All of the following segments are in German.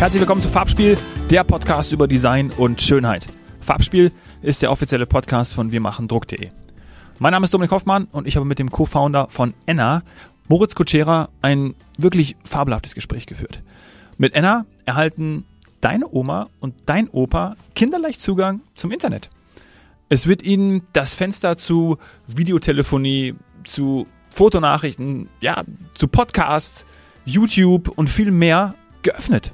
Herzlich willkommen zu Farbspiel, der Podcast über Design und Schönheit. Farbspiel ist der offizielle Podcast von Wir machen Druck.de. Mein Name ist Dominik Hoffmann und ich habe mit dem Co-Founder von Enna, Moritz Kutschera, ein wirklich fabelhaftes Gespräch geführt. Mit Enna erhalten deine Oma und dein Opa kinderleicht Zugang zum Internet. Es wird ihnen das Fenster zu Videotelefonie, zu Fotonachrichten, ja, zu Podcasts, YouTube und viel mehr geöffnet.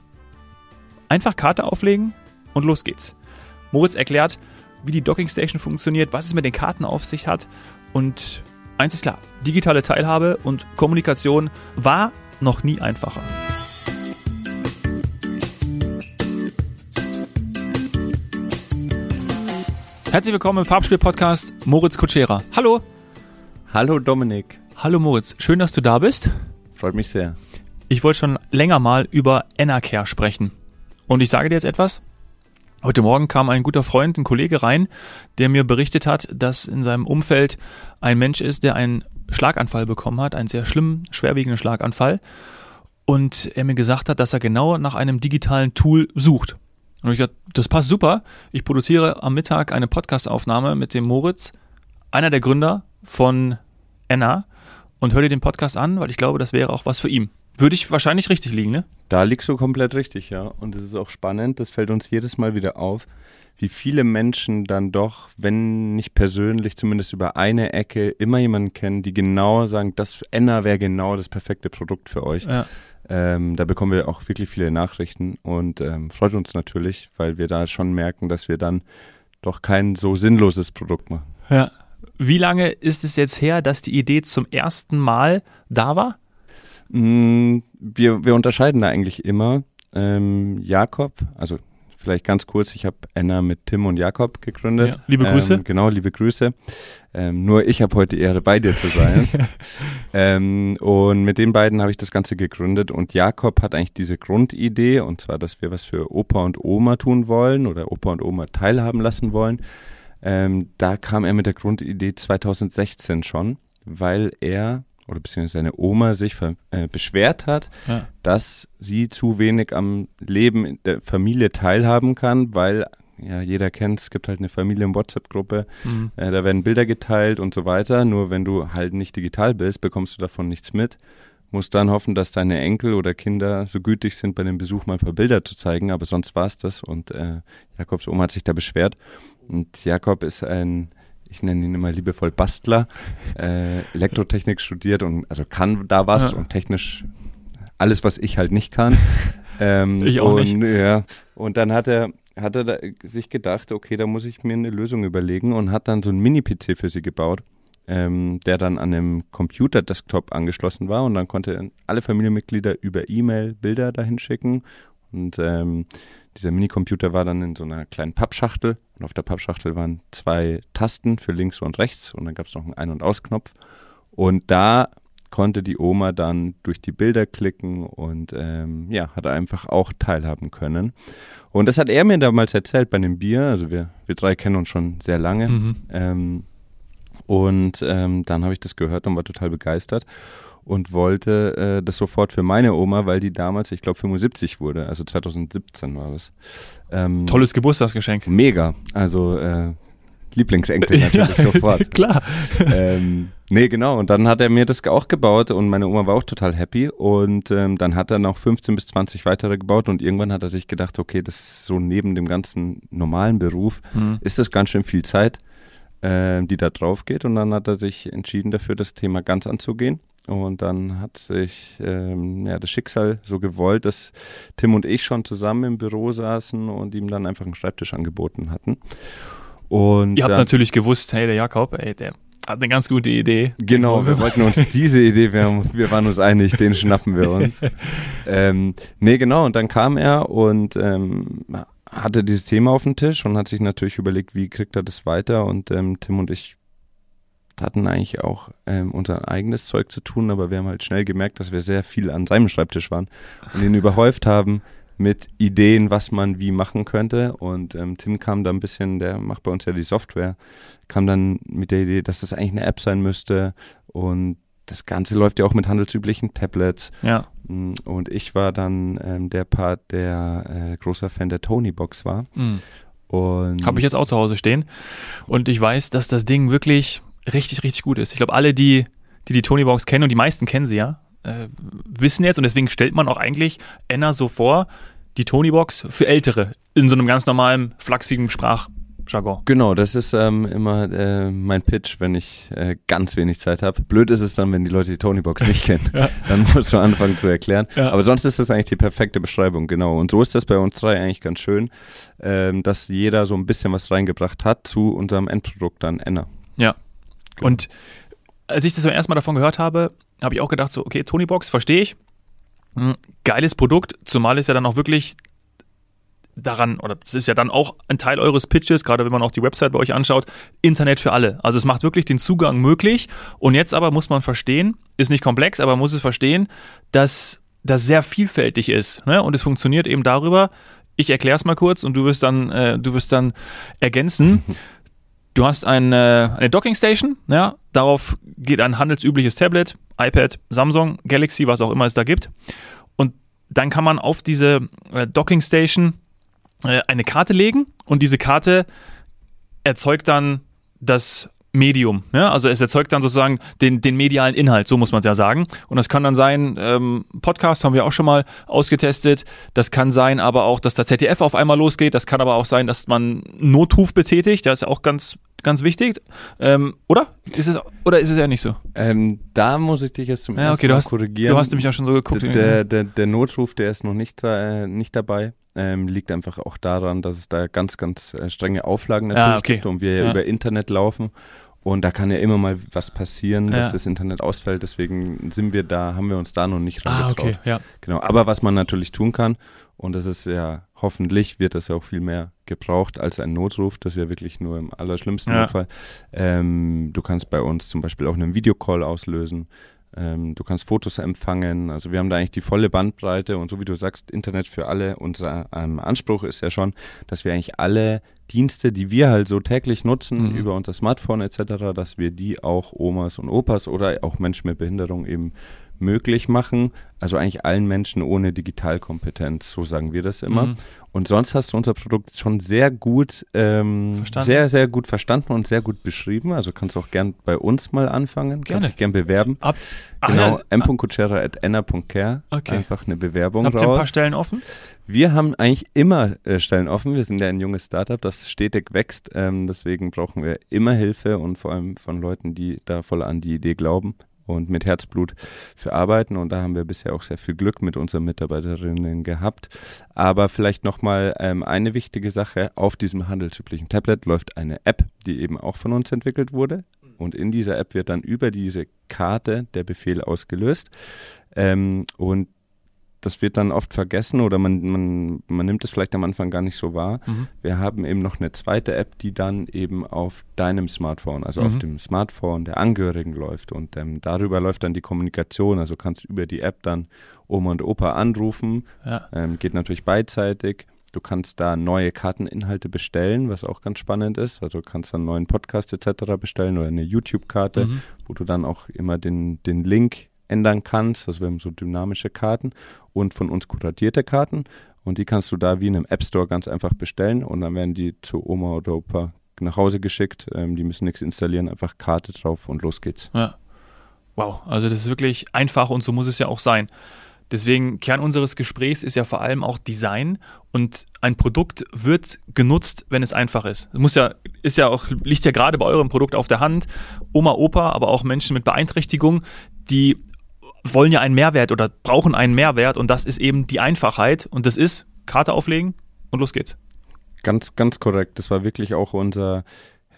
Einfach Karte auflegen und los geht's. Moritz erklärt, wie die Docking Station funktioniert, was es mit den Karten auf sich hat und eins ist klar, digitale Teilhabe und Kommunikation war noch nie einfacher. Herzlich willkommen im Farbspiel-Podcast Moritz Kutschera. Hallo. Hallo Dominik. Hallo Moritz, schön, dass du da bist. Freut mich sehr. Ich wollte schon länger mal über Enercare sprechen. Und ich sage dir jetzt etwas. Heute Morgen kam ein guter Freund, ein Kollege rein, der mir berichtet hat, dass in seinem Umfeld ein Mensch ist, der einen Schlaganfall bekommen hat, einen sehr schlimmen, schwerwiegenden Schlaganfall. Und er mir gesagt hat, dass er genau nach einem digitalen Tool sucht. Und ich dachte, das passt super. Ich produziere am Mittag eine Podcastaufnahme mit dem Moritz, einer der Gründer von Enna, und hör dir den Podcast an, weil ich glaube, das wäre auch was für ihn. Würde ich wahrscheinlich richtig liegen, ne? Da liegst du komplett richtig, ja. Und es ist auch spannend, das fällt uns jedes Mal wieder auf, wie viele Menschen dann doch, wenn nicht persönlich, zumindest über eine Ecke, immer jemanden kennen, die genau sagen, das Enna wäre genau das perfekte Produkt für euch. Ja. Ähm, da bekommen wir auch wirklich viele Nachrichten und ähm, freut uns natürlich, weil wir da schon merken, dass wir dann doch kein so sinnloses Produkt machen. Ja. Wie lange ist es jetzt her, dass die Idee zum ersten Mal da war? Mm, wir, wir unterscheiden da eigentlich immer. Ähm, Jakob, also vielleicht ganz kurz, ich habe Anna mit Tim und Jakob gegründet. Ja, liebe Grüße. Ähm, genau, liebe Grüße. Ähm, nur ich habe heute Ehre, bei dir zu sein. ähm, und mit den beiden habe ich das Ganze gegründet und Jakob hat eigentlich diese Grundidee, und zwar, dass wir was für Opa und Oma tun wollen oder Opa und Oma teilhaben lassen wollen. Ähm, da kam er mit der Grundidee 2016 schon, weil er oder beziehungsweise seine Oma sich äh, beschwert hat, ja. dass sie zu wenig am Leben der Familie teilhaben kann, weil ja, jeder kennt, es gibt halt eine Familien-WhatsApp-Gruppe, mhm. äh, da werden Bilder geteilt und so weiter. Nur wenn du halt nicht digital bist, bekommst du davon nichts mit. Musst dann hoffen, dass deine Enkel oder Kinder so gütig sind, bei dem Besuch mal ein paar Bilder zu zeigen, aber sonst war es das. Und äh, Jakobs Oma hat sich da beschwert. Und Jakob ist ein ich nenne ihn immer liebevoll Bastler, äh, Elektrotechnik studiert und also kann da was ja. und technisch alles, was ich halt nicht kann. Ähm, ich auch und, nicht. Ja, und dann hat er, hat er sich gedacht, okay, da muss ich mir eine Lösung überlegen und hat dann so einen Mini-PC für sie gebaut, ähm, der dann an einem Computer-Desktop angeschlossen war und dann konnte alle Familienmitglieder über E-Mail Bilder dahin schicken und ähm, dieser Minicomputer war dann in so einer kleinen Pappschachtel und auf der Pappschachtel waren zwei Tasten für links und rechts und dann gab es noch einen Ein- und Ausknopf. Und da konnte die Oma dann durch die Bilder klicken und ähm, ja, hat einfach auch teilhaben können. Und das hat er mir damals erzählt bei dem Bier. Also wir, wir drei kennen uns schon sehr lange. Mhm. Ähm, und ähm, dann habe ich das gehört und war total begeistert und wollte äh, das sofort für meine Oma, weil die damals, ich glaube, 75 wurde, also 2017 war das. Ähm, Tolles Geburtstagsgeschenk. Mega, also äh, Lieblingsenkel natürlich ja, sofort. Klar. Ähm, nee, genau. Und dann hat er mir das auch gebaut und meine Oma war auch total happy. Und ähm, dann hat er noch 15 bis 20 weitere gebaut und irgendwann hat er sich gedacht, okay, das ist so neben dem ganzen normalen Beruf, mhm. ist das ganz schön viel Zeit, äh, die da drauf geht. Und dann hat er sich entschieden dafür, das Thema ganz anzugehen und dann hat sich ähm, ja, das Schicksal so gewollt, dass Tim und ich schon zusammen im Büro saßen und ihm dann einfach einen Schreibtisch angeboten hatten. Und, Ihr habt natürlich gewusst, hey, der Jakob, ey, der hat eine ganz gute Idee. Genau, wir wollten uns diese Idee, wir, wir, waren uns einig, den schnappen wir uns. ähm, nee, genau, und dann kam er und ähm, hatte dieses Thema auf dem Tisch und hat sich natürlich überlegt, wie kriegt er das weiter und ähm, Tim und ich hatten eigentlich auch ähm, unser eigenes Zeug zu tun, aber wir haben halt schnell gemerkt, dass wir sehr viel an seinem Schreibtisch waren und ihn überhäuft haben mit Ideen, was man wie machen könnte. Und ähm, Tim kam da ein bisschen, der macht bei uns ja die Software, kam dann mit der Idee, dass das eigentlich eine App sein müsste. Und das Ganze läuft ja auch mit handelsüblichen Tablets. Ja. Mm, Und ich war dann ähm, der Part, der äh, großer Fan der Tony Box war. Mhm. Habe ich jetzt auch zu Hause stehen. Und ich weiß, dass das Ding wirklich richtig, richtig gut ist. Ich glaube, alle, die die, die Tony Box kennen, und die meisten kennen sie ja, äh, wissen jetzt, und deswegen stellt man auch eigentlich Enna so vor, die Tony Box für Ältere, in so einem ganz normalen, flachsigen Sprachjargon. Genau, das ist ähm, immer äh, mein Pitch, wenn ich äh, ganz wenig Zeit habe. Blöd ist es dann, wenn die Leute die Tony Box nicht kennen. Ja. Dann musst du anfangen zu erklären. Ja. Aber sonst ist das eigentlich die perfekte Beschreibung, genau. Und so ist das bei uns drei eigentlich ganz schön, ähm, dass jeder so ein bisschen was reingebracht hat zu unserem Endprodukt dann Enna. Ja. Genau. Und als ich das zum ersten Mal davon gehört habe, habe ich auch gedacht, so, okay, Tony Box, verstehe ich. Hm, Geiles Produkt, zumal es ja dann auch wirklich daran, oder es ist ja dann auch ein Teil eures Pitches, gerade wenn man auch die Website bei euch anschaut, Internet für alle. Also es macht wirklich den Zugang möglich. Und jetzt aber muss man verstehen, ist nicht komplex, aber man muss es verstehen, dass das sehr vielfältig ist. Ne? Und es funktioniert eben darüber, ich erkläre es mal kurz und du wirst dann, äh, du wirst dann ergänzen. Du hast eine, eine Docking Station, ja, darauf geht ein handelsübliches Tablet, iPad, Samsung, Galaxy, was auch immer es da gibt. Und dann kann man auf diese äh, Docking Station äh, eine Karte legen und diese Karte erzeugt dann das Medium. Ja? Also es erzeugt dann sozusagen den, den medialen Inhalt, so muss man es ja sagen. Und das kann dann sein, ähm, Podcast haben wir auch schon mal ausgetestet. Das kann sein aber auch, dass der ZDF auf einmal losgeht. Das kann aber auch sein, dass man Notruf betätigt. Das ist ja auch ganz, ganz wichtig. Ähm, oder? Ist es, oder ist es ja nicht so? Ähm, da muss ich dich jetzt zum Ja, ersten okay, du Mal hast- korrigieren. Du hast nämlich auch schon so geguckt. D- der, der, der Notruf, der ist noch nicht, äh, nicht dabei. Ähm, liegt einfach auch daran, dass es da ganz, ganz äh, strenge Auflagen natürlich Ah, okay. gibt und wir Ja. über Internet laufen. Und da kann ja immer mal was passieren, dass Ja. das Internet ausfällt. Deswegen sind wir da, haben wir uns da noch nicht ah, rangetraut. okay, ja. Genau. Aber was man natürlich tun kann, und das ist ja hoffentlich wird das ja auch viel mehr gebraucht als ein Notruf. Das ist ja wirklich nur im allerschlimmsten Ja. Notfall. Ähm, du kannst bei uns zum Beispiel auch einen Videocall auslösen. Ähm, du kannst Fotos empfangen. Also wir haben da eigentlich die volle Bandbreite und so wie du sagst, Internet für alle. Unser ähm, Anspruch ist ja schon, dass wir eigentlich alle Dienste, die wir halt so täglich nutzen, Mhm. über unser Smartphone etc., dass wir die auch Omas und Opas oder auch Menschen mit Behinderung eben möglich machen. Also eigentlich allen Menschen ohne Digitalkompetenz, so sagen wir das immer. Mhm. Und sonst hast du unser Produkt schon sehr gut, ähm, Verstanden. sehr, sehr gut verstanden und sehr gut beschrieben. Also kannst du auch gern bei uns mal anfangen, Gerne. kannst dich gern bewerben. Ab, Ach genau, ja, m.cucera.enna.care. Okay. Einfach eine Bewerbung habt ihr ein paar raus. Stellen offen? Wir haben eigentlich immer äh, Stellen offen. Wir sind ja ein junges Startup, das stetig wächst. Ähm, deswegen brauchen wir immer Hilfe und vor allem von Leuten, die da voll an die Idee glauben und mit Herzblut für arbeiten. Und da haben wir bisher auch sehr viel Glück mit unseren Mitarbeiterinnen gehabt. Aber vielleicht nochmal ähm, eine wichtige Sache. Auf diesem handelsüblichen Tablet läuft eine App, die eben auch von uns entwickelt wurde. Und in dieser App wird dann über diese Karte der Befehl ausgelöst. Ähm, und das wird dann oft vergessen oder man, man, man nimmt es vielleicht am Anfang gar nicht so wahr. Mhm. Wir haben eben noch eine zweite App, die dann eben auf deinem Smartphone, also auf Mhm. dem Smartphone der Angehörigen läuft. Und ähm, darüber läuft dann die Kommunikation. Also kannst über die App dann Oma und Opa anrufen. Ja. Ähm, geht natürlich beidseitig. Du kannst da neue Karteninhalte bestellen, was auch ganz spannend ist. Also du kannst dann einen neuen Podcast etc. bestellen oder eine YouTube-Karte Mhm. wo du dann auch immer den, den Link ändern kannst. Also wir haben so dynamische Karten und von uns kuratierte Karten. Und die kannst du da wie in einem App Store ganz einfach bestellen und dann werden die zu Oma oder Opa nach Hause geschickt. Ähm, die müssen nichts installieren, einfach Karte drauf und los geht's. Ja. Wow, also das ist wirklich einfach und so muss es ja auch sein. Deswegen, Kern unseres Gesprächs ist ja vor allem auch Design und ein Produkt wird genutzt, wenn es einfach ist. Es muss ja, ist ja auch, liegt ja gerade bei eurem Produkt auf der Hand. Oma, Opa, aber auch Menschen mit Beeinträchtigung, die wollen ja einen Mehrwert oder brauchen einen Mehrwert und das ist eben die Einfachheit und das ist Karte auflegen und los geht's. Ganz, ganz korrekt. Das war wirklich auch unser,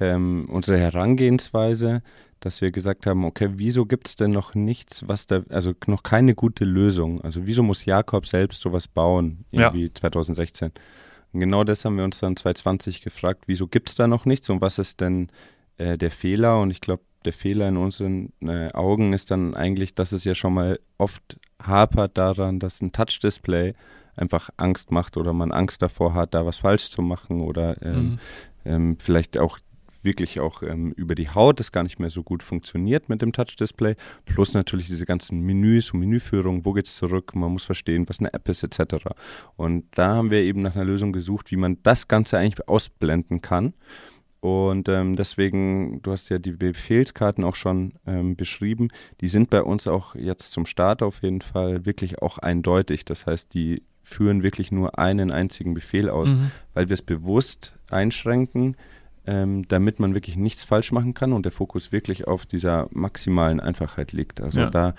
ähm, unsere Herangehensweise, dass wir gesagt haben, okay, wieso gibt es denn noch nichts, was da, also noch keine gute Lösung? Also wieso muss Jakob selbst sowas bauen, Ja. irgendwie 2016? Und genau das haben wir uns dann 2020 gefragt, wieso gibt es da noch nichts und was ist denn äh, der Fehler? Und ich glaube, der Fehler in unseren äh, Augen ist dann eigentlich, dass es ja schon mal oft hapert daran, dass ein Touch-Display einfach Angst macht oder man Angst davor hat, da was falsch zu machen oder ähm, Mhm. ähm, vielleicht auch wirklich auch ähm, über die Haut das gar nicht mehr so gut funktioniert mit dem Touch-Display. Plus natürlich diese ganzen Menüs und Menüführung, wo geht's zurück, man muss verstehen, was eine App ist, etc. Und da haben wir eben nach einer Lösung gesucht, wie man das Ganze eigentlich ausblenden kann. Und ähm, deswegen, du hast ja die Befehlskarten auch schon ähm, beschrieben, die sind bei uns auch jetzt zum Start auf jeden Fall wirklich auch eindeutig. Das heißt, die führen wirklich nur einen einzigen Befehl aus, mhm. weil wir es bewusst einschränken, ähm, damit man wirklich nichts falsch machen kann und der Fokus wirklich auf dieser maximalen Einfachheit liegt. Also ja. da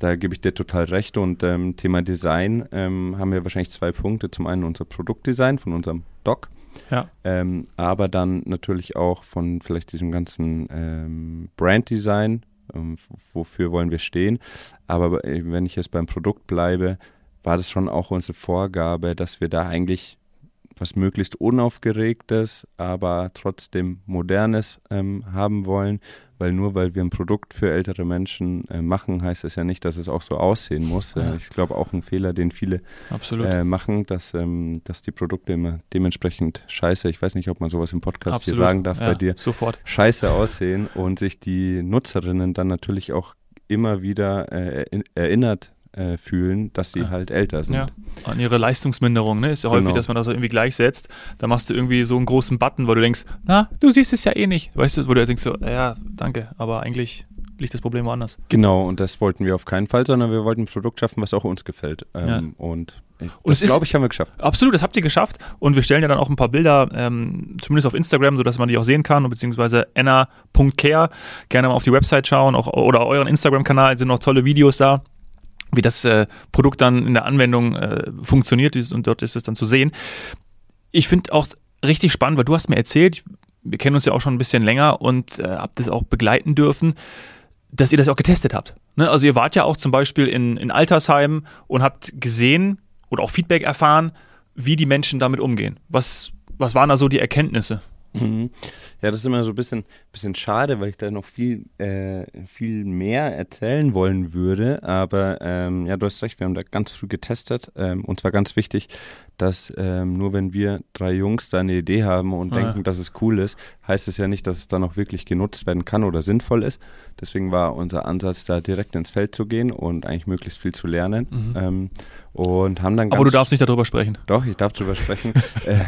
da gebe ich dir total recht. Und ähm, Thema Design ähm, haben wir wahrscheinlich zwei Punkte. Zum einen unser Produktdesign von unserem Doc ja. Ähm, aber dann natürlich auch von vielleicht diesem ganzen ähm, Branddesign, ähm, wofür wollen wir stehen. Aber äh, wenn ich jetzt beim Produkt bleibe, war das schon auch unsere Vorgabe, dass wir da eigentlich was möglichst Unaufgeregtes, aber trotzdem Modernes ähm, haben wollen, weil nur weil wir ein Produkt für ältere Menschen äh, machen, heißt das ja nicht, dass es auch so aussehen muss. Ja. ich glaube auch ein Fehler, den viele äh, machen, dass, ähm, dass die Produkte immer dementsprechend scheiße, ich weiß nicht, ob man sowas im Podcast Absolut. hier sagen darf ja, bei dir, sofort. scheiße aussehen und sich die Nutzerinnen dann natürlich auch immer wieder äh, erinnert äh, fühlen, dass sie ja. halt älter sind. Ja, an ihre Leistungsminderung, ne? Ist ja häufig, genau. dass man das irgendwie gleichsetzt. Da machst du irgendwie so einen großen Button, wo du denkst, na, du siehst es ja eh nicht. Weißt du, wo du denkst so, ja, danke, aber eigentlich liegt das Problem woanders. Genau, und das wollten wir auf keinen Fall, sondern wir wollten ein Produkt schaffen, was auch uns gefällt. Ähm, ja. Und ich, das glaube ich, haben wir geschafft. Absolut, das habt ihr geschafft. Und wir stellen ja dann auch ein paar Bilder, ähm, zumindest auf Instagram, sodass man die auch sehen kann, beziehungsweise enna.care. Gerne mal auf die Website schauen auch, oder euren Instagram-Kanal, sind noch tolle Videos da wie das äh, Produkt dann in der Anwendung äh, funktioniert und dort ist es dann zu sehen. Ich finde auch richtig spannend, weil du hast mir erzählt, wir kennen uns ja auch schon ein bisschen länger und äh, habt das auch begleiten dürfen, dass ihr das auch getestet habt. Ne? Also ihr wart ja auch zum Beispiel in, in Altersheimen und habt gesehen oder auch Feedback erfahren, wie die Menschen damit umgehen. Was, was waren da so die Erkenntnisse? Mhm. Ja, das ist immer so ein bisschen, bisschen schade, weil ich da noch viel, äh, viel mehr erzählen wollen würde. Aber ähm, ja, du hast recht, wir haben da ganz früh getestet. Ähm, und zwar ganz wichtig, dass ähm, nur wenn wir drei Jungs da eine Idee haben und ah. denken, dass es cool ist, heißt es ja nicht, dass es dann auch wirklich genutzt werden kann oder sinnvoll ist. Deswegen war unser Ansatz, da direkt ins Feld zu gehen und eigentlich möglichst viel zu lernen. Mhm. Ähm, und haben dann Aber du darfst nicht darüber sprechen. Doch, ich darf darüber sprechen. Ähm,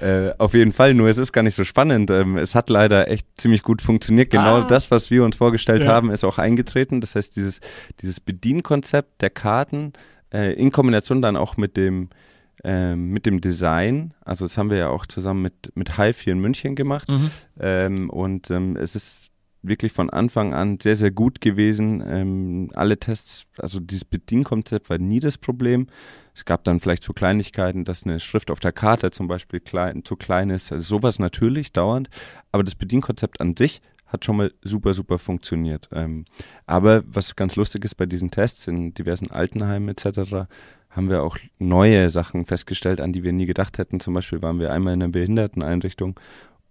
äh, auf jeden Fall, nur es ist gar nicht so spannend. Ähm, es hat leider echt ziemlich gut funktioniert. Genau ah. das, was wir uns vorgestellt ja. haben, ist auch eingetreten. Das heißt, dieses, dieses Bedienkonzept der Karten äh, in Kombination dann auch mit dem, äh, mit dem Design, also das haben wir ja auch zusammen mit, mit Hive hier in München gemacht. Mhm. Ähm, und ähm, es ist wirklich von Anfang an sehr, sehr gut gewesen. Ähm, alle Tests, also dieses Bedienkonzept war nie das Problem. Es gab dann vielleicht so Kleinigkeiten, dass eine Schrift auf der Karte zum Beispiel klein, zu klein ist. Also sowas natürlich dauernd. Aber das Bedienkonzept an sich hat schon mal super, super funktioniert. Ähm, aber was ganz lustig ist bei diesen Tests in diversen Altenheimen etc., haben wir auch neue Sachen festgestellt, an die wir nie gedacht hätten. Zum Beispiel waren wir einmal in einer Behinderteneinrichtung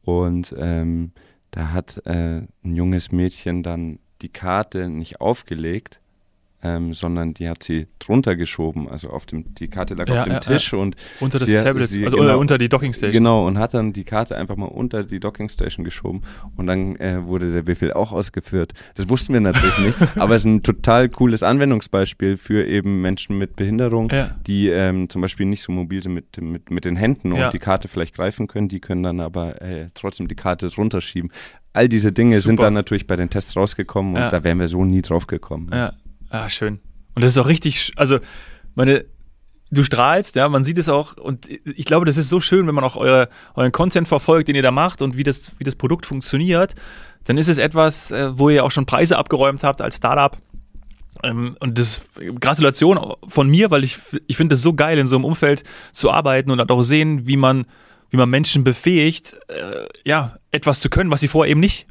und ähm, da hat äh, ein junges Mädchen dann die Karte nicht aufgelegt, ähm, sondern die hat sie drunter geschoben, also auf dem, die Karte lag ja, auf dem ja, Tisch ja. und unter das Tablet, also genau, unter die Dockingstation. Genau, und hat dann die Karte einfach mal unter die Dockingstation geschoben und dann äh, wurde der Befehl auch ausgeführt. Das wussten wir natürlich nicht, aber es ist ein total cooles Anwendungsbeispiel für eben Menschen mit Behinderung, die ähm, zum Beispiel nicht so mobil sind mit, mit, mit den Händen und die Karte vielleicht greifen können, die können dann aber äh, trotzdem die Karte drunter schieben. All diese Dinge Super. sind dann natürlich bei den Tests rausgekommen und da wären wir so nie drauf gekommen. Ja. Ah, schön. Und das ist auch richtig, also meine, du strahlst, ja, man sieht es auch und ich glaube, das ist so schön, wenn man auch eure, euren Content verfolgt, den ihr da macht und wie das, wie das Produkt funktioniert, dann ist es etwas, äh, wo ihr auch schon Preise abgeräumt habt als Startup. Ähm, und das Gratulation von mir, weil ich, ich finde es so geil, in so einem Umfeld zu arbeiten und auch sehen, wie man, wie man Menschen befähigt, äh, ja, etwas zu können, was sie vorher eben nicht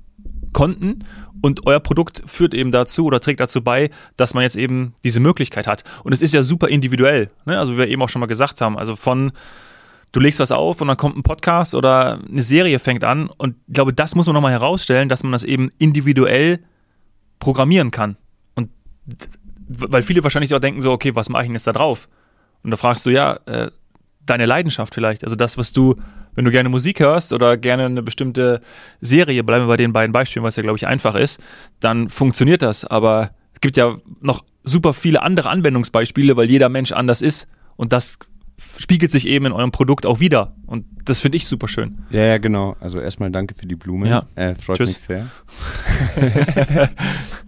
konnten und euer Produkt führt eben dazu oder trägt dazu bei, dass man jetzt eben diese Möglichkeit hat. Und es ist ja super individuell, ne? also wie wir eben auch schon mal gesagt haben. Also von du legst was auf und dann kommt ein Podcast oder eine Serie fängt an. Und ich glaube, das muss man nochmal herausstellen, dass man das eben individuell programmieren kann. Und weil viele wahrscheinlich auch denken so, okay, was mache ich denn jetzt da drauf? Und da fragst du, ja, äh, deine Leidenschaft vielleicht. Also das, was du, wenn du gerne Musik hörst oder gerne eine bestimmte Serie, bleiben wir bei den beiden Beispielen, was ja, glaube ich, einfach ist, dann funktioniert das. Aber es gibt ja noch super viele andere Anwendungsbeispiele, weil jeder Mensch anders ist. Und das spiegelt sich eben in eurem Produkt auch wieder. Und das finde ich super schön. Ja, ja, genau. Also erstmal danke für die Blume. Ja. Äh, freut Tschüss. mich sehr.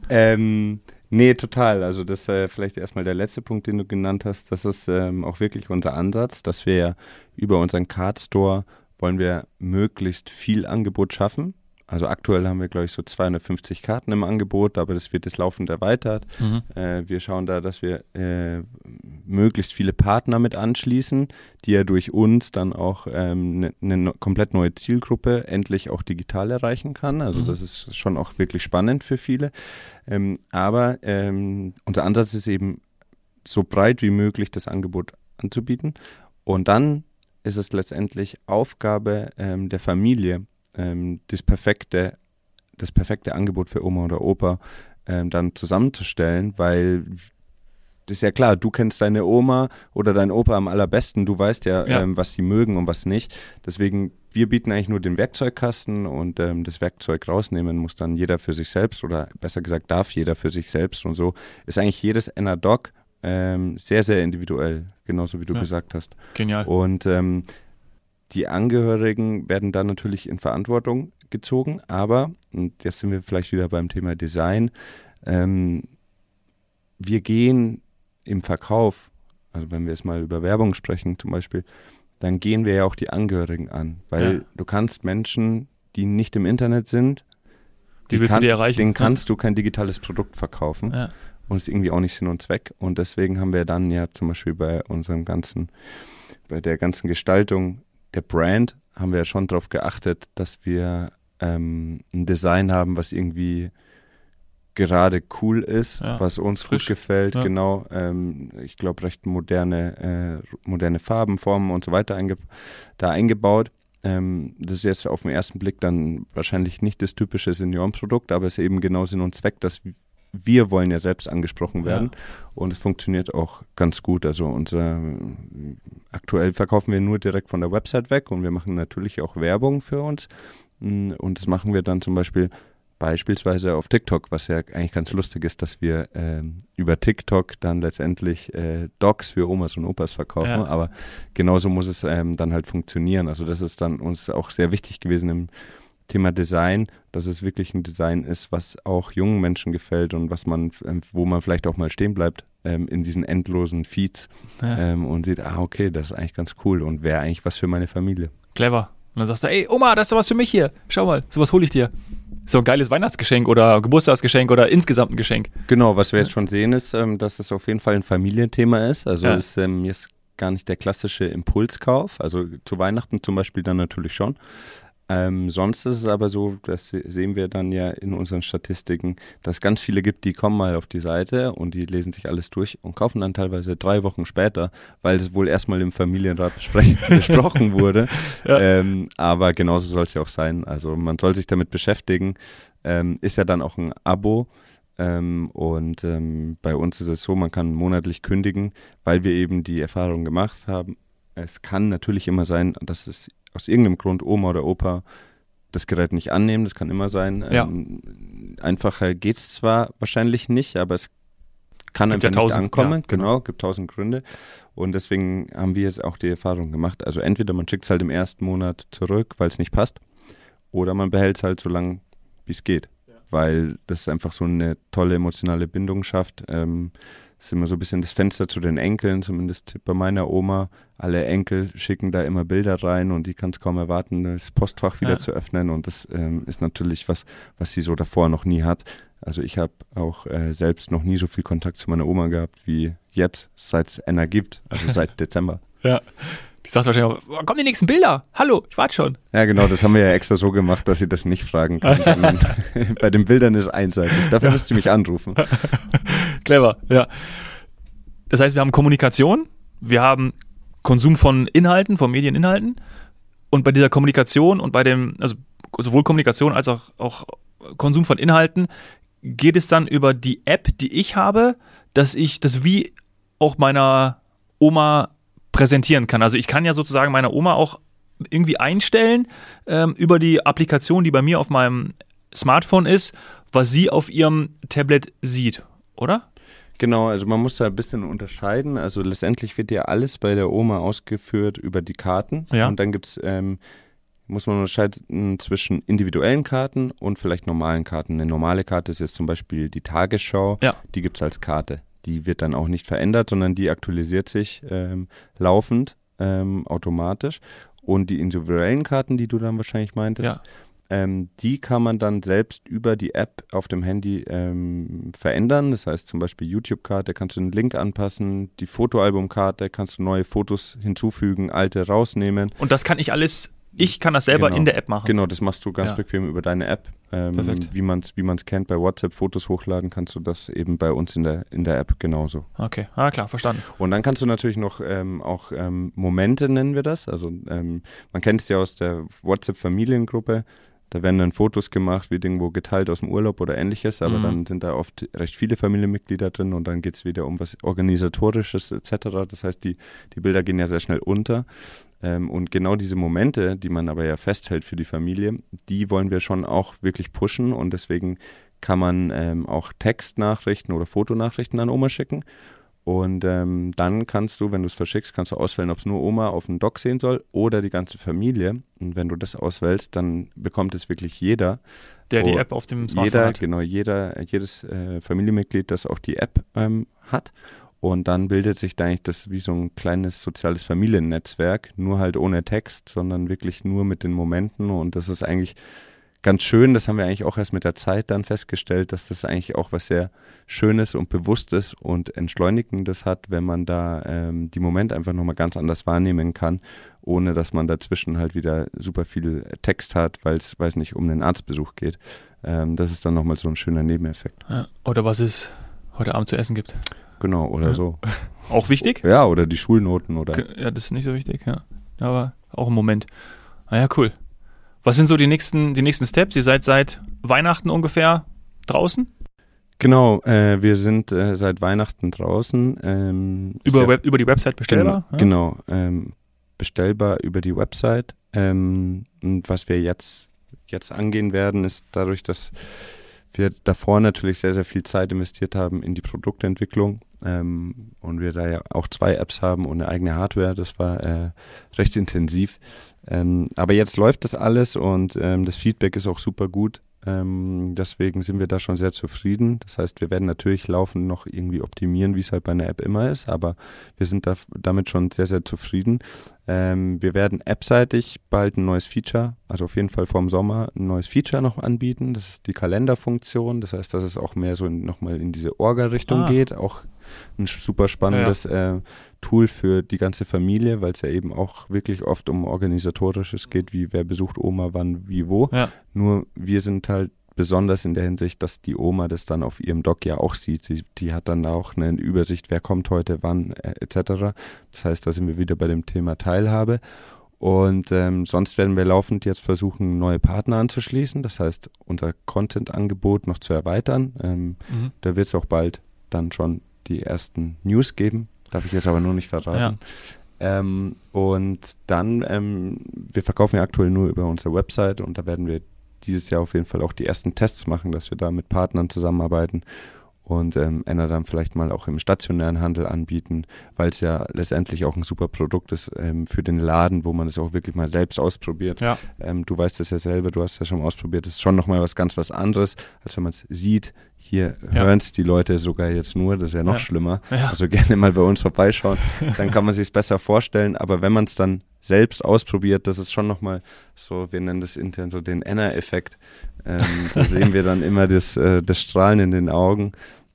ähm, nee, total. Also das ist äh, vielleicht erstmal der letzte Punkt, den du genannt hast. Das ist ähm, auch wirklich unser Ansatz, dass wir über unseren Card Store wollen wir möglichst viel Angebot schaffen. Also aktuell haben wir, glaube ich, so 250 Karten im Angebot, aber das wird jetzt laufend erweitert. Mhm. Äh, wir schauen da, dass wir äh, möglichst viele Partner mit anschließen, die ja durch uns dann auch eine ähm, ne, ne no- komplett neue Zielgruppe endlich auch digital erreichen kann. Also Mhm. das ist schon auch wirklich spannend für viele. Ähm, aber ähm, unser Ansatz ist eben, so breit wie möglich das Angebot anzubieten. Und dann ist es letztendlich Aufgabe ähm, der Familie, ähm, das perfekte, das perfekte Angebot für Oma oder Opa ähm, dann zusammenzustellen, weil das ist ja klar, du kennst deine Oma oder deinen Opa am allerbesten, du weißt ja, Ja. Ähm, was sie mögen und was nicht. Deswegen, wir bieten eigentlich nur den Werkzeugkasten und ähm, das Werkzeug rausnehmen muss dann jeder für sich selbst oder besser gesagt darf jeder für sich selbst und so ist eigentlich jedes Enna-Doc ähm, sehr, sehr individuell, genauso wie du Ja. gesagt hast. Genial. Und ähm, die Angehörigen werden dann natürlich in Verantwortung gezogen, aber, und jetzt sind wir vielleicht wieder beim Thema Design, ähm, wir gehen im Verkauf, also wenn wir jetzt mal über Werbung sprechen zum Beispiel, dann gehen wir ja auch die Angehörigen an, weil Ja. du kannst Menschen, die nicht im Internet sind, Die willst du kann, dir erreichen. denen kannst du kein digitales Produkt verkaufen Ja. und ist irgendwie auch nicht Sinn und Zweck. Und deswegen haben wir dann ja zum Beispiel bei unserem ganzen, bei der ganzen Gestaltung der Brand, haben wir ja schon darauf geachtet, dass wir ähm, ein Design haben, was irgendwie gerade cool ist, Ja, was uns frisch. gut gefällt, Ja. genau. Ähm, ich glaube, recht moderne, äh, moderne Farben, Formen und so weiter einge da eingebaut. Ähm, das ist jetzt auf den ersten Blick dann wahrscheinlich nicht das typische Seniorenprodukt, aber es ist eben genau Sinn und Zweck, dass wir wollen ja selbst angesprochen werden und es funktioniert auch ganz gut. Also unser, aktuell verkaufen wir nur direkt von der Website weg und wir machen natürlich auch Werbung für uns Mm, und das machen wir dann zum Beispiel beispielsweise auf TikTok, was ja eigentlich ganz lustig ist, dass wir ähm, über TikTok dann letztendlich äh, Docs für Omas und Opas verkaufen, Ja. aber genauso muss es ähm, dann halt funktionieren. Also das ist dann uns auch sehr wichtig gewesen im Thema Design, dass es wirklich ein Design ist, was auch jungen Menschen gefällt und was man, ähm, wo man vielleicht auch mal stehen bleibt ähm, in diesen endlosen Feeds Ja. ähm, und sieht, ah okay, das ist eigentlich ganz cool und wäre eigentlich was für meine Familie. Clever. Und dann sagst du, ey, Oma, das ist doch was für mich hier. Schau mal, sowas hole ich dir. So ein geiles Weihnachtsgeschenk oder Geburtstagsgeschenk oder insgesamt ein Geschenk. Genau, was wir jetzt schon sehen, ist, ähm, dass das auf jeden Fall ein Familienthema ist. Also Ja. ist ähm, jetzt gar nicht der klassische Impulskauf. Also zu Weihnachten zum Beispiel dann natürlich schon. Ähm, sonst ist es aber so, das se- sehen wir dann ja in unseren Statistiken, dass es ganz viele gibt, die kommen mal auf die Seite und die lesen sich alles durch und kaufen dann teilweise drei Wochen später, weil es wohl erstmal im Familienrat besprochen wurde. Ja. Ähm, aber genauso soll es ja auch sein. Also man soll sich damit beschäftigen. Ähm, ist ja dann auch ein Abo. Ähm, und ähm, bei uns ist es so, man kann monatlich kündigen, weil wir eben die Erfahrung gemacht haben. Es kann natürlich immer sein, dass es aus irgendeinem Grund Oma oder Opa das Gerät nicht annehmen. Das kann immer sein. Ja. Ähm, einfacher geht es zwar wahrscheinlich nicht, aber es kann Gibt ja einfach nicht ankommen. ja, genau. genau, gibt tausend Gründe. Und deswegen haben wir jetzt auch die Erfahrung gemacht. Also entweder man schickt es halt im ersten Monat zurück, weil es nicht passt, oder man behält es halt so lange, wie es geht. Weil das einfach so eine tolle emotionale Bindung schafft. Ähm, ist immer so ein bisschen das Fenster zu den Enkeln, zumindest bei meiner Oma. Alle Enkel schicken da immer Bilder rein und die kann es kaum erwarten, das Postfach wieder Ja. zu öffnen. Und das ähm, ist natürlich was, was sie so davor noch nie hat. Also ich habe auch äh, selbst noch nie so viel Kontakt zu meiner Oma gehabt wie jetzt, seit es Anna gibt, also seit Dezember. Ja. Die sagt wahrscheinlich auch, "Oh, kommen die nächsten Bilder? Hallo, ich warte schon. Ja, genau, das haben wir ja extra so gemacht, dass sie das nicht fragen kann. bei den Bildern ist einseitig. Dafür müsst ihr mich anrufen. Clever, ja. Das heißt, wir haben Kommunikation, wir haben Konsum von Inhalten, von Medieninhalten. Und bei dieser Kommunikation und bei dem, also sowohl Kommunikation als auch, auch Konsum von Inhalten, geht es dann über die App, die ich habe, dass ich das wie auch meiner Oma präsentieren kann. Also ich kann ja sozusagen meiner Oma auch irgendwie einstellen ähm, über die Applikation, die bei mir auf meinem Smartphone ist, was sie auf ihrem Tablet sieht, oder? Genau, also man muss da ein bisschen unterscheiden. Also letztendlich wird ja alles bei der Oma ausgeführt über die Karten. Ja. Und dann gibt's, ähm, muss man unterscheiden zwischen individuellen Karten und vielleicht normalen Karten. Eine normale Karte ist jetzt zum Beispiel die Tagesschau. Ja. Die gibt's als Karte. Die wird dann auch nicht verändert, sondern die aktualisiert sich ähm, laufend ähm, automatisch. Und die individuellen Karten, die du dann wahrscheinlich meintest, Ja. ähm, die kann man dann selbst über die App auf dem Handy ähm, verändern. Das heißt zum Beispiel YouTube-Karte kannst du einen Link anpassen, die Fotoalbumkarte kannst du neue Fotos hinzufügen, alte rausnehmen. Und das kann ich alles, ich kann das selber Genau. in der App machen. Genau, das machst du ganz Ja. bequem über deine App. Ähm, Perfekt. Wie man es wie man's kennt, bei WhatsApp Fotos hochladen, kannst du das eben bei uns in der, in der App genauso. Okay, ah, klar, verstanden. Und dann kannst du natürlich noch ähm, auch ähm, Momente nennen wir das. Also ähm, man kennt es ja aus der WhatsApp-Familiengruppe. Da werden dann Fotos gemacht, wird irgendwo geteilt aus dem Urlaub oder ähnliches, aber Mhm. dann sind da oft recht viele Familienmitglieder drin und dann geht es wieder um was Organisatorisches etc. Das heißt, die, die Bilder gehen ja sehr schnell unter. Ähm, und genau diese Momente, die man aber ja festhält für die Familie, die wollen wir schon auch wirklich pushen und deswegen kann man ähm, auch Textnachrichten oder Fotonachrichten an Oma schicken. Und ähm, dann kannst du, wenn du es verschickst, kannst du auswählen, ob es nur Oma auf dem Dock sehen soll oder die ganze Familie. Und wenn du das auswählst, dann bekommt es wirklich jeder. Der die App auf dem Smartphone Jeder, hat. genau, jeder, jedes äh, Familienmitglied, das auch die App ähm, hat. Und dann bildet sich da eigentlich das wie so ein kleines soziales Familiennetzwerk, nur halt ohne Text, sondern wirklich nur mit den Momenten. Und das ist eigentlich ganz schön. Das haben wir eigentlich auch erst mit der Zeit dann festgestellt, dass das eigentlich auch was sehr Schönes und Bewusstes und Entschleunigendes hat, wenn man da ähm, die Momente einfach nochmal ganz anders wahrnehmen kann, ohne dass man dazwischen halt wieder super viel Text hat, weil es, weiß nicht, um einen Arztbesuch geht. Ähm, das ist dann nochmal so ein schöner Nebeneffekt. Ja. Oder was es heute Abend zu essen gibt. Genau, oder Ja. so. Auch wichtig? Ja, oder die Schulnoten oder. Ja, das ist nicht so wichtig, ja. Aber auch im Moment. Naja, cool. Was sind so die nächsten, die nächsten Steps? Ihr seid seit Weihnachten ungefähr draußen? Genau, äh, wir sind äh, seit Weihnachten draußen. Ähm, Über, Web, über die Website bestellbar? Genau, genau ähm, bestellbar über die Website. Ähm, und was wir jetzt, jetzt angehen werden, ist dadurch, dass wir davor natürlich sehr, sehr viel Zeit investiert haben in die Produktentwicklung ähm, und wir da ja auch zwei Apps haben und eine eigene Hardware. Das war äh, recht intensiv. Ähm, aber jetzt läuft das alles und ähm, das Feedback ist auch super gut. Ähm, deswegen sind wir da schon sehr zufrieden. Das heißt, wir werden natürlich laufend noch irgendwie optimieren, wie es halt bei einer App immer ist, aber wir sind da, damit schon sehr, sehr zufrieden. Ähm, wir werden appseitig bald ein neues Feature, also auf jeden Fall vorm Sommer ein neues Feature noch anbieten. Das ist die Kalenderfunktion. Das heißt, dass es auch mehr so in, nochmal in diese Orga-Richtung Ah. geht. Auch ein super spannendes Äh, Tool für die ganze Familie, weil es ja eben auch wirklich oft um organisatorisches geht, wie wer besucht Oma, wann, wie, wo. Ja. Nur wir sind halt besonders in der Hinsicht, dass die Oma das dann auf ihrem Doc ja auch sieht. Die, die hat dann auch eine Übersicht, wer kommt heute, wann, äh, etc. Das heißt, da sind wir wieder bei dem Thema Teilhabe. Und ähm, sonst werden wir laufend jetzt versuchen, neue Partner anzuschließen. Das heißt, unser Content-Angebot noch zu erweitern. Ähm, Mhm. da wird es auch bald dann schon die ersten News geben. Darf ich jetzt aber nur nicht verraten. Ähm, und dann, ähm, wir verkaufen ja aktuell nur über unsere Website und da werden wir dieses Jahr auf jeden Fall auch die ersten Tests machen, dass wir da mit Partnern zusammenarbeiten und ähm, Enna dann vielleicht mal auch im stationären Handel anbieten, weil es ja letztendlich auch ein super Produkt ist ähm, für den Laden, wo man es auch wirklich mal selbst ausprobiert. Ja. Ähm, du weißt es ja selber, du hast es ja schon mal ausprobiert, das ist schon nochmal was ganz was anderes, als wenn man es sieht. Hier Ja. hören es die Leute sogar jetzt nur, das ist ja noch Ja. schlimmer. Ja. Also gerne mal bei uns vorbeischauen, dann kann man sich besser vorstellen. Aber wenn man es dann selbst ausprobiert, das ist schon nochmal so, wir nennen das intern so den Enner-Effekt. Ähm, da sehen wir dann immer das, äh, das Strahlen in den Augen.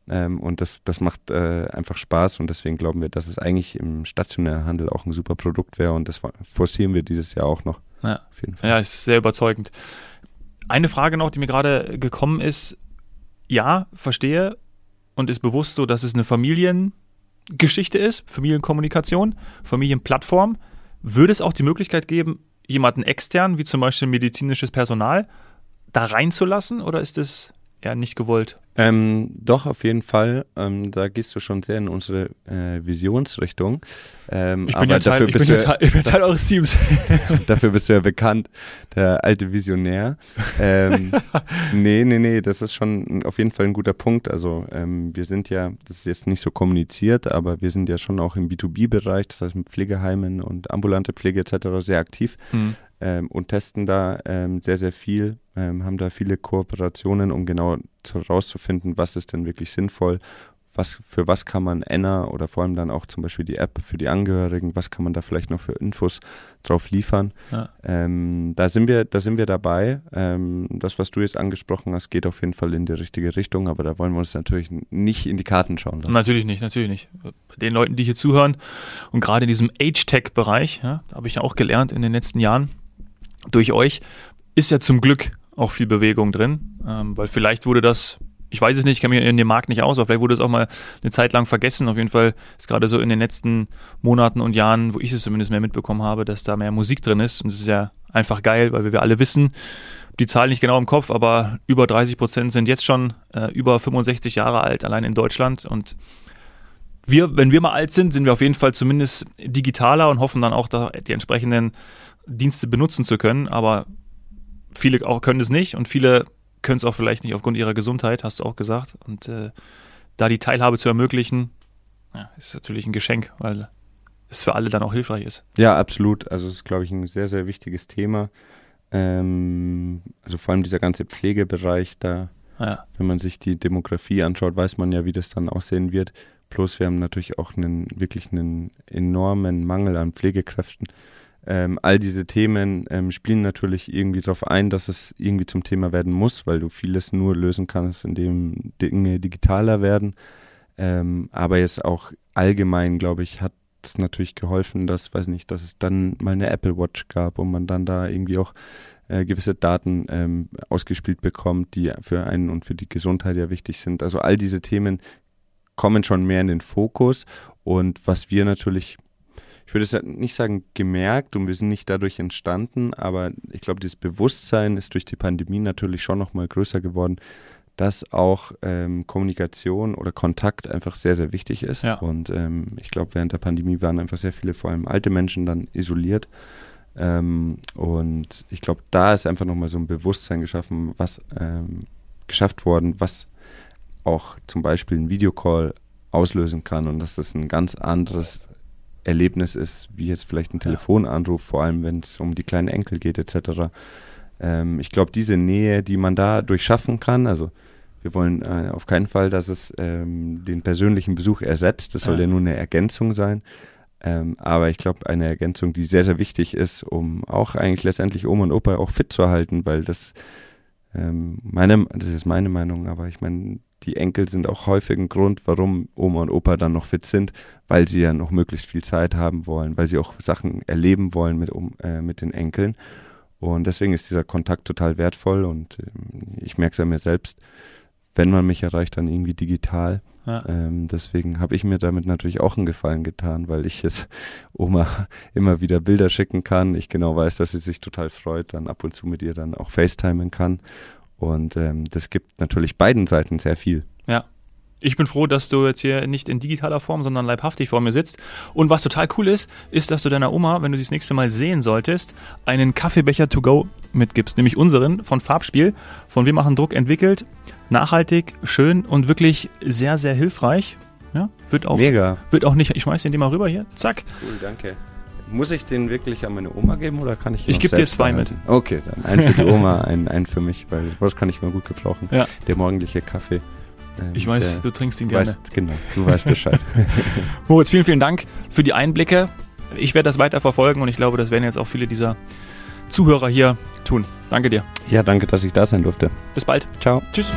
Ähm, und das, das macht äh, einfach Spaß und deswegen glauben wir, dass es eigentlich im stationären Handel auch ein super Produkt wäre und das forcieren wir dieses Jahr auch noch. Ja. Auf jeden Fall. Ja, ist sehr überzeugend. Eine Frage noch, die mir gerade gekommen ist. Ja, verstehe und ist bewusst so, dass es eine Familiengeschichte ist, Familienkommunikation, Familienplattform. Würde es auch die Möglichkeit geben, jemanden extern, wie zum Beispiel medizinisches Personal, da reinzulassen oder ist es eher nicht gewollt? Ähm, doch, auf jeden Fall. Ähm, da gehst du schon sehr in unsere äh, Visionsrichtung. Ähm, ich, bin ja Teil, ich, bin ja Teil, ich bin Teil eures Teams. dafür bist du ja bekannt, der alte Visionär. Ähm, nee, nee, nee, das ist schon auf jeden Fall ein guter Punkt. Also ähm, wir sind ja, das ist jetzt nicht so kommuniziert, aber wir sind ja schon auch im B2B-Bereich, das heißt mit Pflegeheimen und ambulante Pflege etc. sehr aktiv. Mhm ähm, und testen da ähm, sehr, sehr viel, ähm, haben da viele Kooperationen, um genau herauszufinden, was ist denn wirklich sinnvoll, was, für was kann man Enna oder vor allem dann auch zum Beispiel die App für die Angehörigen, was kann man da vielleicht noch für Infos drauf liefern. Ja. Ähm, da sind wir, da sind wir dabei. Ähm, das, was du jetzt angesprochen hast, geht auf jeden Fall in die richtige Richtung, aber da wollen wir uns natürlich nicht in die Karten schauen lassen. Natürlich nicht, natürlich nicht. Bei den Leuten, die hier zuhören und gerade in diesem Age-Tech-Bereich, ja, habe ich ja auch gelernt in den letzten Jahren, durch euch ist ja zum Glück auch viel Bewegung drin, ähm, weil vielleicht wurde das, ich weiß es nicht, ich kenne mich in dem Markt nicht aus, aber vielleicht wurde es auch mal eine Zeit lang vergessen. Auf jeden Fall ist gerade so in den letzten Monaten und Jahren, wo ich es zumindest mehr mitbekommen habe, dass da mehr Musik drin ist. Und es ist ja einfach geil, weil wir alle wissen, die Zahl nicht genau im Kopf, aber über 30 Prozent sind jetzt schon äh, über 65 Jahre alt, allein in Deutschland. Und wir, wenn wir mal alt sind, sind wir auf jeden Fall zumindest digitaler und hoffen dann auch, da die entsprechenden Dienste benutzen zu können, aber viele auch können es nicht und viele können es auch vielleicht nicht aufgrund ihrer Gesundheit, hast du auch gesagt. Und äh, da die Teilhabe zu ermöglichen, ja, ist natürlich ein Geschenk, weil es für alle dann auch hilfreich ist. Ja, absolut. Also es ist, glaube ich, ein sehr, sehr wichtiges Thema. Ähm, also vor allem dieser ganze Pflegebereich, da, ja. wenn man sich die Demografie anschaut, weiß man ja, wie das dann aussehen wird. Plus wir haben natürlich auch einen wirklich einen enormen Mangel an Pflegekräften. Ähm, all diese Themen ähm, spielen natürlich irgendwie darauf ein, dass es irgendwie zum Thema werden muss, weil du vieles nur lösen kannst, indem Dinge digitaler werden. Ähm, aber jetzt auch allgemein, glaube ich, hat es natürlich geholfen, dass, weiß nicht, dass es dann mal eine Apple Watch gab und man dann da irgendwie auch äh, gewisse Daten ähm, ausgespielt bekommt, die für einen und für die Gesundheit ja wichtig sind. Also all diese Themen kommen schon mehr in den Fokus und was wir natürlich ich würde es nicht sagen gemerkt und wir sind nicht dadurch entstanden, aber ich glaube, dieses Bewusstsein ist durch die Pandemie natürlich schon nochmal größer geworden, dass auch ähm, Kommunikation oder Kontakt einfach sehr, sehr wichtig ist. Ja. Und ähm, ich glaube, während der Pandemie waren einfach sehr viele, vor allem alte Menschen, dann isoliert. Ähm, und ich glaube, da ist einfach nochmal so ein Bewusstsein geschaffen, was ähm, geschafft worden, was auch zum Beispiel ein Videocall auslösen kann und dass das ein ganz anderes Erlebnis ist, wie jetzt vielleicht ein Telefonanruf, vor allem wenn es um die kleinen Enkel geht etc. Ähm, ich glaube, diese Nähe, die man da durchschaffen kann, also wir wollen äh, auf keinen Fall, dass es ähm, den persönlichen Besuch ersetzt. Das soll ja, ja nur eine Ergänzung sein. Ähm, aber ich glaube, eine Ergänzung, die sehr, sehr wichtig ist, um auch eigentlich letztendlich Oma und Opa auch fit zu halten, weil das ähm, meine, das ist meine Meinung, aber ich meine, die Enkel sind auch häufig ein Grund, warum Oma und Opa dann noch fit sind, weil sie ja noch möglichst viel Zeit haben wollen, weil sie auch Sachen erleben wollen mit, um, äh, mit den Enkeln. Und deswegen ist dieser Kontakt total wertvoll und äh, ich merke es ja mir selbst, wenn man mich erreicht, dann irgendwie digital. Ja. Ähm, deswegen habe ich mir damit natürlich auch einen Gefallen getan, weil ich jetzt Oma immer wieder Bilder schicken kann. Ich genau weiß, dass sie sich total freut, dann ab und zu mit ihr dann auch FaceTimen kann. Und ähm, das gibt natürlich beiden Seiten sehr viel. Ja. Ich bin froh, dass du jetzt hier nicht in digitaler Form, sondern leibhaftig vor mir sitzt. Und was total cool ist, ist, dass du deiner Oma, wenn du sie das nächste Mal sehen solltest, einen Kaffeebecher to go mitgibst, nämlich unseren von Farbspiel, von Wir machen Druck entwickelt. Nachhaltig, schön und wirklich sehr, sehr hilfreich. Ja, wird auch, Mega. Wird auch nicht, ich schmeiß den mal rüber hier, zack. Cool, danke. Muss ich den wirklich an meine Oma geben oder kann ich Ich gebe dir zwei behalten? mit. Okay, dann einen für die Oma, einen, einen für mich, weil das kann ich mal gut gebrauchen. Ja. Der morgendliche Kaffee. Ähm, ich weiß, du trinkst ihn gerne. Weißt, genau, du weißt Bescheid. Moritz, vielen, vielen Dank für die Einblicke. Ich werde das weiter verfolgen und ich glaube, das werden jetzt auch viele dieser Zuhörer hier tun. Danke dir. Ja, danke, dass ich da sein durfte. Bis bald. Ciao. Tschüss.